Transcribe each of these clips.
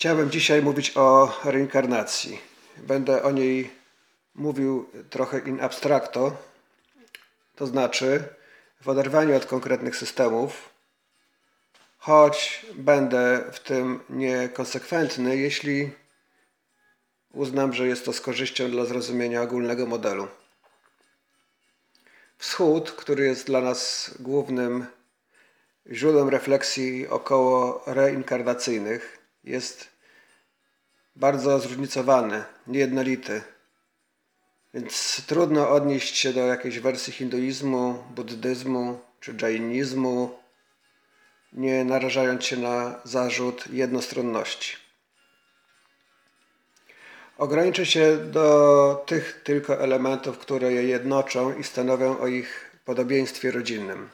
Chciałbym dzisiaj mówić o reinkarnacji. Będę o niej mówił trochę in abstracto, to znaczy w oderwaniu od konkretnych systemów, choć będę w tym niekonsekwentny, jeśli uznam, że jest to z korzyścią dla zrozumienia ogólnego modelu. Wschód, który jest dla nas głównym źródłem refleksji około reinkarnacyjnych, jest bardzo zróżnicowany, niejednolity. Więc trudno odnieść się do jakiejś wersji hinduizmu, buddyzmu czy dżainizmu, nie narażając się na zarzut jednostronności. Ograniczę się do tych tylko elementów, które je jednoczą i stanowią o ich podobieństwie rodzinnym.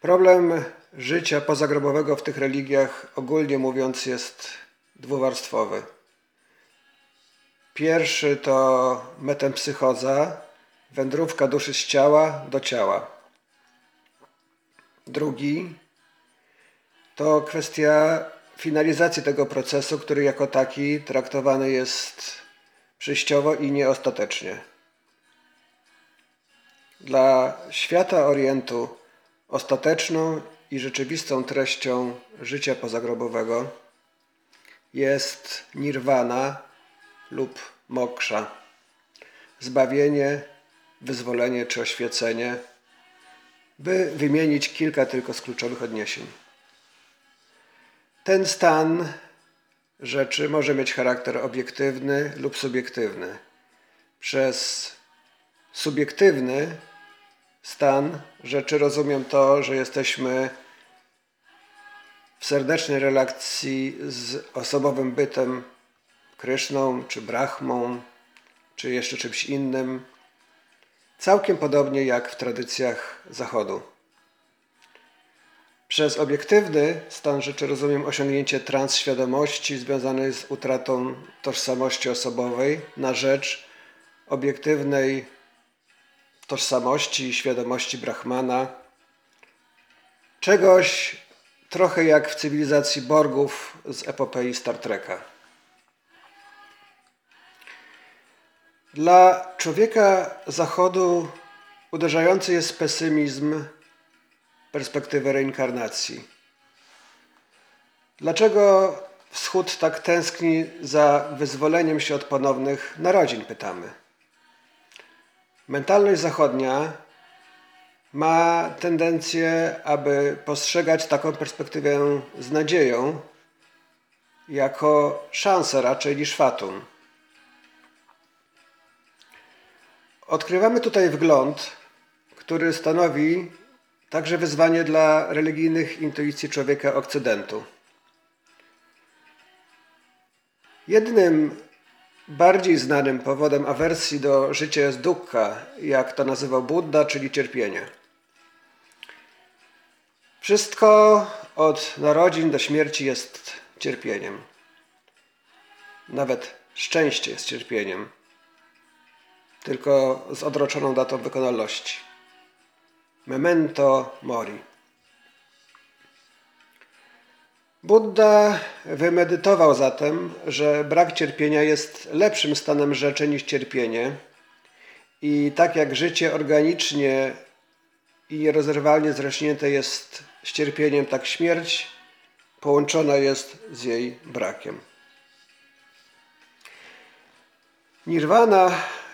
Problem życia pozagrobowego w tych religiach ogólnie mówiąc jest dwuwarstwowy. Pierwszy to metempsychoza, wędrówka duszy z ciała do ciała. Drugi to kwestia finalizacji tego procesu, który jako taki traktowany jest przejściowo i nieostatecznie. Dla świata Orientu ostateczną i rzeczywistą treścią życia pozagrobowego jest nirwana lub moksza, zbawienie, wyzwolenie czy oświecenie, by wymienić kilka tylko z kluczowych odniesień. Ten stan rzeczy może mieć charakter obiektywny lub subiektywny. Przez subiektywny stan rzeczy rozumiem to, że jesteśmy w serdecznej relacji z osobowym bytem Kryszną, czy Brahmą, czy jeszcze czymś innym, całkiem podobnie jak w tradycjach Zachodu. Przez obiektywny stan rzeczy rozumiem osiągnięcie transświadomości związanej z utratą tożsamości osobowej na rzecz obiektywnej tożsamości świadomości Brahmana. Czegoś trochę jak w cywilizacji Borgów z epopei Star Treka. Dla człowieka Zachodu uderzający jest pesymizm perspektywy reinkarnacji. Dlaczego Wschód tak tęskni za wyzwoleniem się od ponownych narodzin, pytamy. Mentalność zachodnia ma tendencję, aby postrzegać taką perspektywę z nadzieją, jako szansę raczej niż fatum. Odkrywamy tutaj wgląd, który stanowi także wyzwanie dla religijnych intuicji człowieka Okcydentu. Jednym bardziej znanym powodem awersji do życia jest dukkha, jak to nazywał Buddha, czyli cierpienie. Wszystko od narodzin do śmierci jest cierpieniem. Nawet szczęście jest cierpieniem, tylko z odroczoną datą wykonalności. Memento mori. Buddha wymedytował zatem, że brak cierpienia jest lepszym stanem rzeczy niż cierpienie i tak jak życie organicznie i nierozerwalnie zrośnięte jest z cierpieniem, tak śmierć połączona jest z jej brakiem. Nirwana,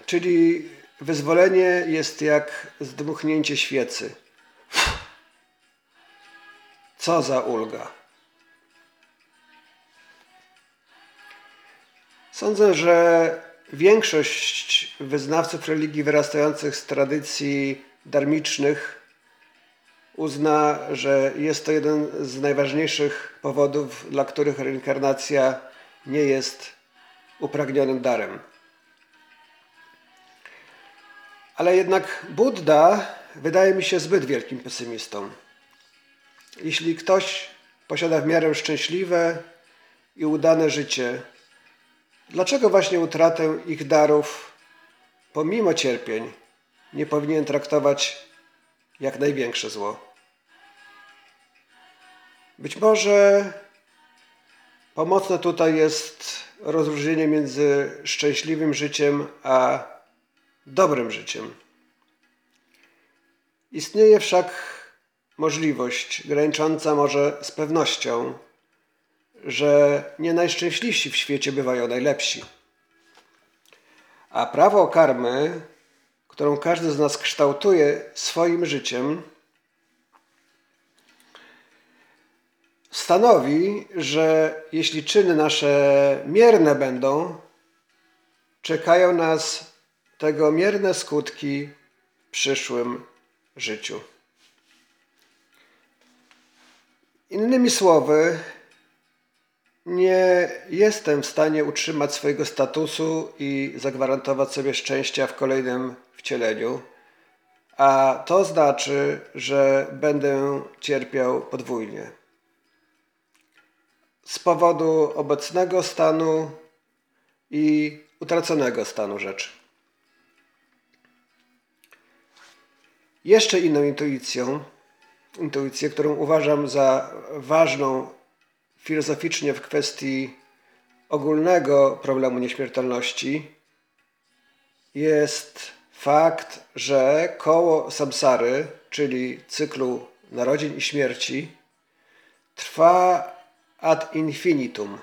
czyli wyzwolenie, jest jak zdmuchnięcie świecy. Co za ulga! Sądzę, że większość wyznawców religii wyrastających z tradycji darmicznych uzna, że jest to jeden z najważniejszych powodów, dla których reinkarnacja nie jest upragnionym darem. Ale jednak Buddha wydaje mi się zbyt wielkim pesymistą. Jeśli ktoś posiada w miarę szczęśliwe i udane życie, dlaczego właśnie utratę ich darów, pomimo cierpień, nie powinien traktować jak największe zło. Być może pomocne tutaj jest rozróżnienie między szczęśliwym życiem a dobrym życiem. Istnieje wszak możliwość, granicząca może z pewnością, że nie najszczęśliwsi w świecie bywają najlepsi. A prawo karmy, którą każdy z nas kształtuje swoim życiem, stanowi, że jeśli czyny nasze mierne będą, czekają nas tego mierne skutki w przyszłym życiu. Innymi słowy, nie jestem w stanie utrzymać swojego statusu i zagwarantować sobie szczęścia w kolejnym wcieleniu, a to znaczy, że będę cierpiał podwójnie. Z powodu obecnego stanu i utraconego stanu rzeczy. Jeszcze inną intuicją intuicję, którą uważam za ważną filozoficznie w kwestii ogólnego problemu nieśmiertelności, jest fakt, że koło samsary, czyli cyklu narodzin i śmierci, trwa ad infinitum.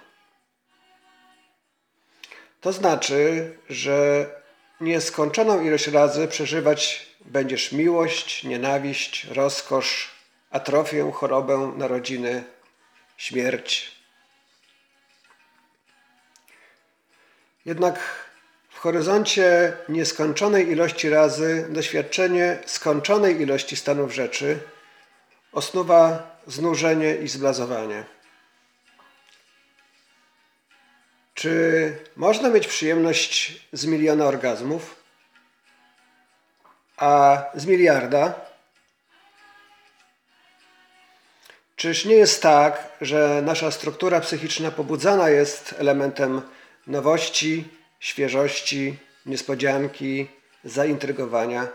To znaczy, że nieskończoną ilość razy przeżywać będziesz miłość, nienawiść, rozkosz, atrofię, chorobę, narodziny, śmierć. Jednak w horyzoncie nieskończonej ilości razy doświadczenie skończonej ilości stanów rzeczy osnuwa znużenie i zblazowanie. Czy można mieć przyjemność z miliona orgazmów, a z miliarda Czyż nie jest tak, że nasza struktura psychiczna pobudzana jest elementem nowości, świeżości, niespodzianki, zaintrygowania?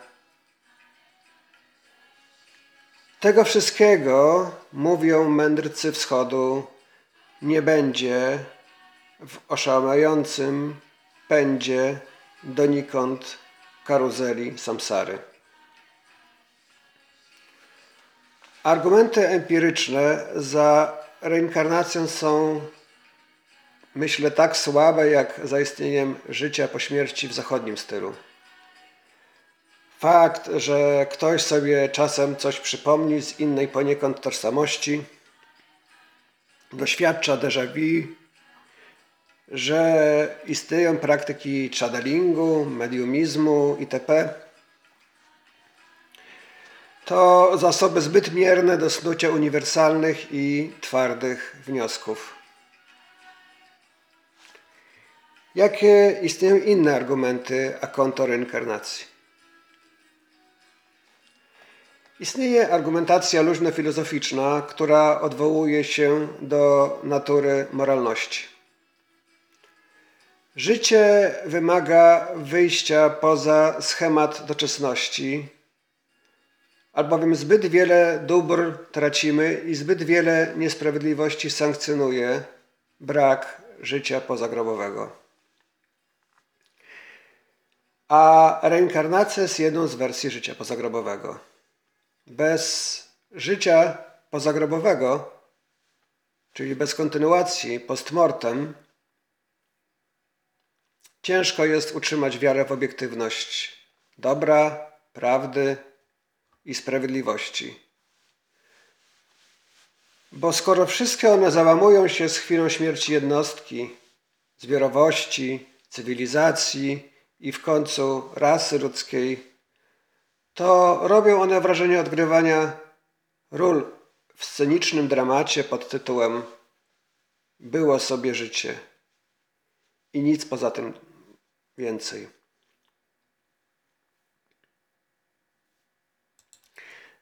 Tego wszystkiego, mówią mędrcy wschodu, nie będzie w oszałamiającym pędzie donikąd karuzeli samsary. Argumenty empiryczne za reinkarnacją są, myślę, tak słabe jak za istnieniem życia po śmierci w zachodnim stylu. Fakt, że ktoś sobie czasem coś przypomni z innej poniekąd tożsamości, doświadcza déjà vu, że istnieją praktyki channelingu, mediumizmu itp., to zasoby zbyt mierne do snucia uniwersalnych i twardych wniosków. Jakie istnieją inne argumenty a konto reinkarnacji? Istnieje argumentacja luźno-filozoficzna, która odwołuje się do natury moralności. Życie wymaga wyjścia poza schemat doczesności, albowiem zbyt wiele dóbr tracimy i zbyt wiele niesprawiedliwości sankcjonuje brak życia pozagrobowego. A reinkarnacja jest jedną z wersji życia pozagrobowego. Bez życia pozagrobowego, czyli bez kontynuacji postmortem, ciężko jest utrzymać wiarę w obiektywność dobra, prawdy, i sprawiedliwości. Bo skoro wszystkie one załamują się z chwilą śmierci jednostki, zbiorowości, cywilizacji i w końcu rasy ludzkiej, to robią one wrażenie odgrywania ról w scenicznym dramacie pod tytułem Było sobie życie i nic poza tym więcej.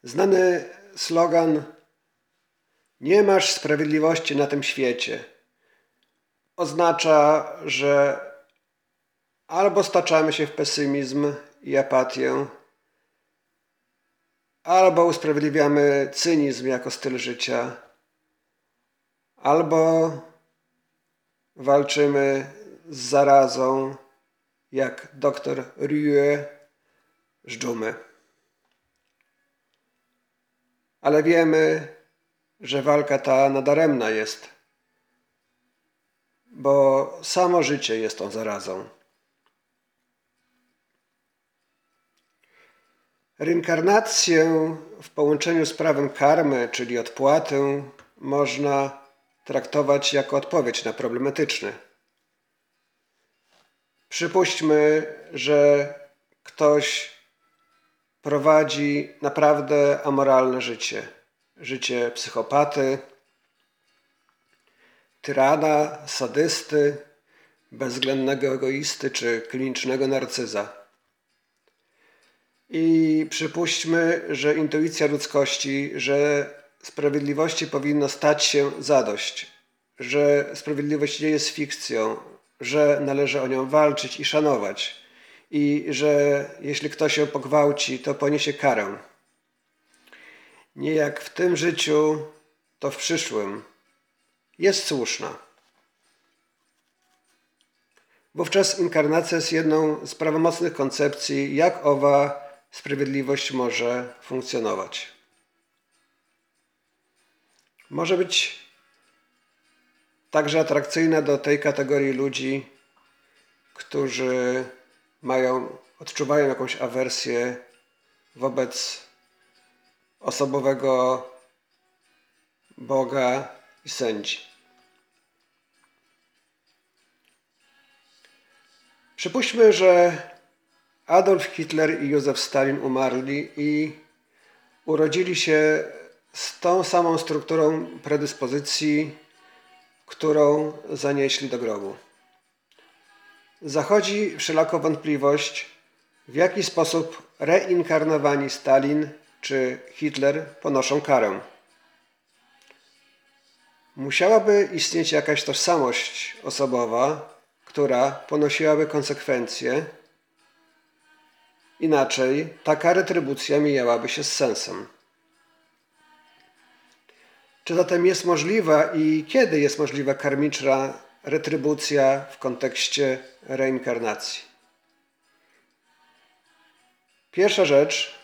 Znany slogan Nie masz sprawiedliwości na tym świecie oznacza, że albo staczamy się w pesymizm i apatię, albo usprawiedliwiamy cynizm jako styl życia, albo walczymy z zarazą jak doktor Rue z dżumy. Ale wiemy, że walka ta nadaremna jest, bo samo życie jest tą zarazą. Reinkarnację w połączeniu z prawem karmy, czyli odpłatę, można traktować jako odpowiedź na problematyczny. Przypuśćmy, że ktoś prowadzi naprawdę amoralne życie. Życie psychopaty, tyrana, sadysty, bezwzględnego egoisty czy klinicznego narcyza. I przypuśćmy, że intuicja ludzkości, że sprawiedliwości powinno stać się zadość, że sprawiedliwość nie jest fikcją, że należy o nią walczyć i szanować, i że jeśli ktoś ją pogwałci, to poniesie karę. Nie jak w tym życiu, to w przyszłym jest słuszna. Wówczas inkarnacja jest jedną z prawomocnych koncepcji, jak owa sprawiedliwość może funkcjonować. Może być także atrakcyjna do tej kategorii ludzi, którzy mają, odczuwają jakąś awersję wobec osobowego Boga i sędzi. Przypuśćmy, że Adolf Hitler i Józef Stalin umarli i urodzili się z tą samą strukturą predyspozycji, którą zanieśli do grobu. Zachodzi wszelako wątpliwość, w jaki sposób reinkarnowani Stalin czy Hitler ponoszą karę. Musiałaby istnieć jakaś tożsamość osobowa, która ponosiłaby konsekwencje Inaczej taka retrybucja mijałaby się z sensem. Czy zatem jest możliwa i kiedy jest możliwa karmiczna retrybucja w kontekście reinkarnacji? Pierwsza rzecz,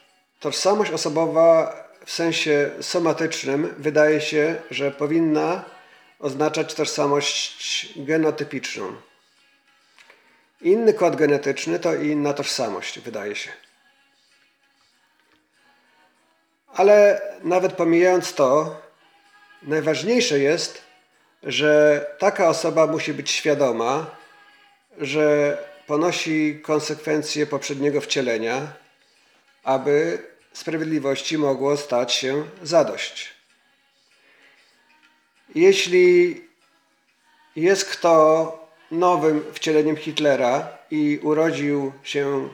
tożsamość osobowa w sensie somatycznym wydaje się, że powinna oznaczać tożsamość genotypiczną. Inny kod genetyczny to inna tożsamość, wydaje się. Ale nawet pomijając to, najważniejsze jest, że taka osoba musi być świadoma, że ponosi konsekwencje poprzedniego wcielenia, aby sprawiedliwości mogło stać się zadość. Jeśli jest kto nowym wcieleniem Hitlera i urodził się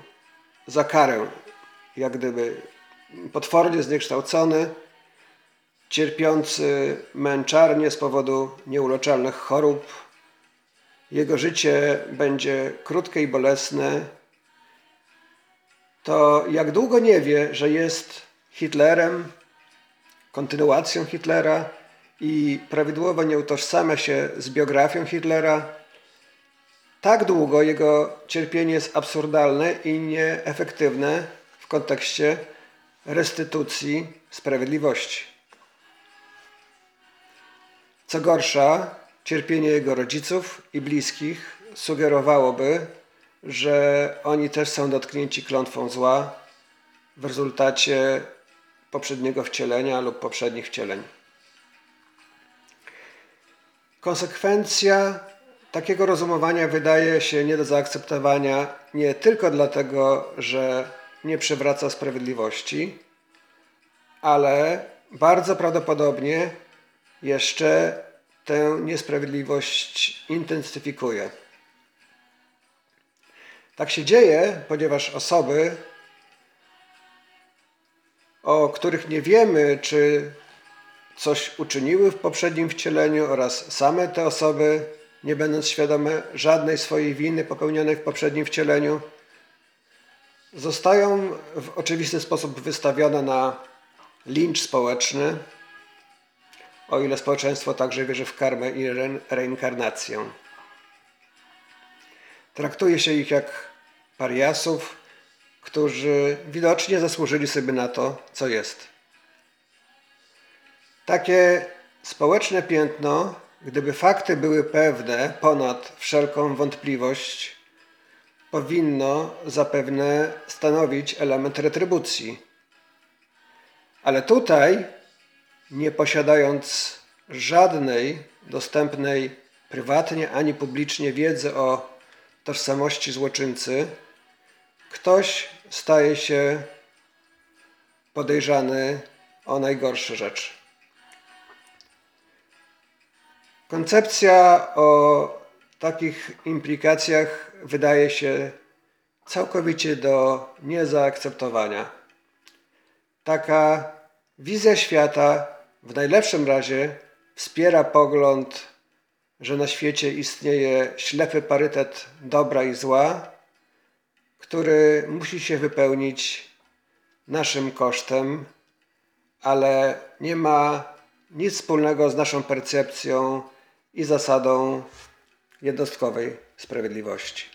za karę, jak gdyby potwornie zniekształcony, cierpiący męczarnie z powodu nieuleczalnych chorób. Jego życie będzie krótkie i bolesne. To jak długo nie wie, że jest Hitlerem, kontynuacją Hitlera i prawidłowo nie utożsamia się z biografią Hitlera, tak długo jego cierpienie jest absurdalne i nieefektywne w kontekście restytucji sprawiedliwości. Co gorsza, cierpienie jego rodziców i bliskich sugerowałoby, że oni też są dotknięci klątwą zła w rezultacie poprzedniego wcielenia lub poprzednich wcieleń. Konsekwencja takiego rozumowania wydaje się nie do zaakceptowania nie tylko dlatego, że nie przywraca sprawiedliwości, ale bardzo prawdopodobnie jeszcze tę niesprawiedliwość intensyfikuje. Tak się dzieje, ponieważ osoby, o których nie wiemy, czy coś uczyniły w poprzednim wcieleniu oraz same te osoby nie będąc świadome żadnej swojej winy popełnionej w poprzednim wcieleniu, zostają w oczywisty sposób wystawione na lincz społeczny, o ile społeczeństwo także wierzy w karmę i re reinkarnację. Traktuje się ich jak pariasów, którzy widocznie zasłużyli sobie na to, co jest. Takie społeczne piętno, gdyby fakty były pewne ponad wszelką wątpliwość, powinno zapewne stanowić element retrybucji. Ale tutaj, nie posiadając żadnej dostępnej prywatnie ani publicznie wiedzy o tożsamości złoczyńcy, ktoś staje się podejrzany o najgorsze rzeczy. Koncepcja o takich implikacjach wydaje się całkowicie do niezaakceptowania. Taka wizja świata w najlepszym razie wspiera pogląd, że na świecie istnieje ślepy parytet dobra i zła, który musi się wypełnić naszym kosztem, ale nie ma nic wspólnego z naszą percepcją i zasadą jednostkowej sprawiedliwości.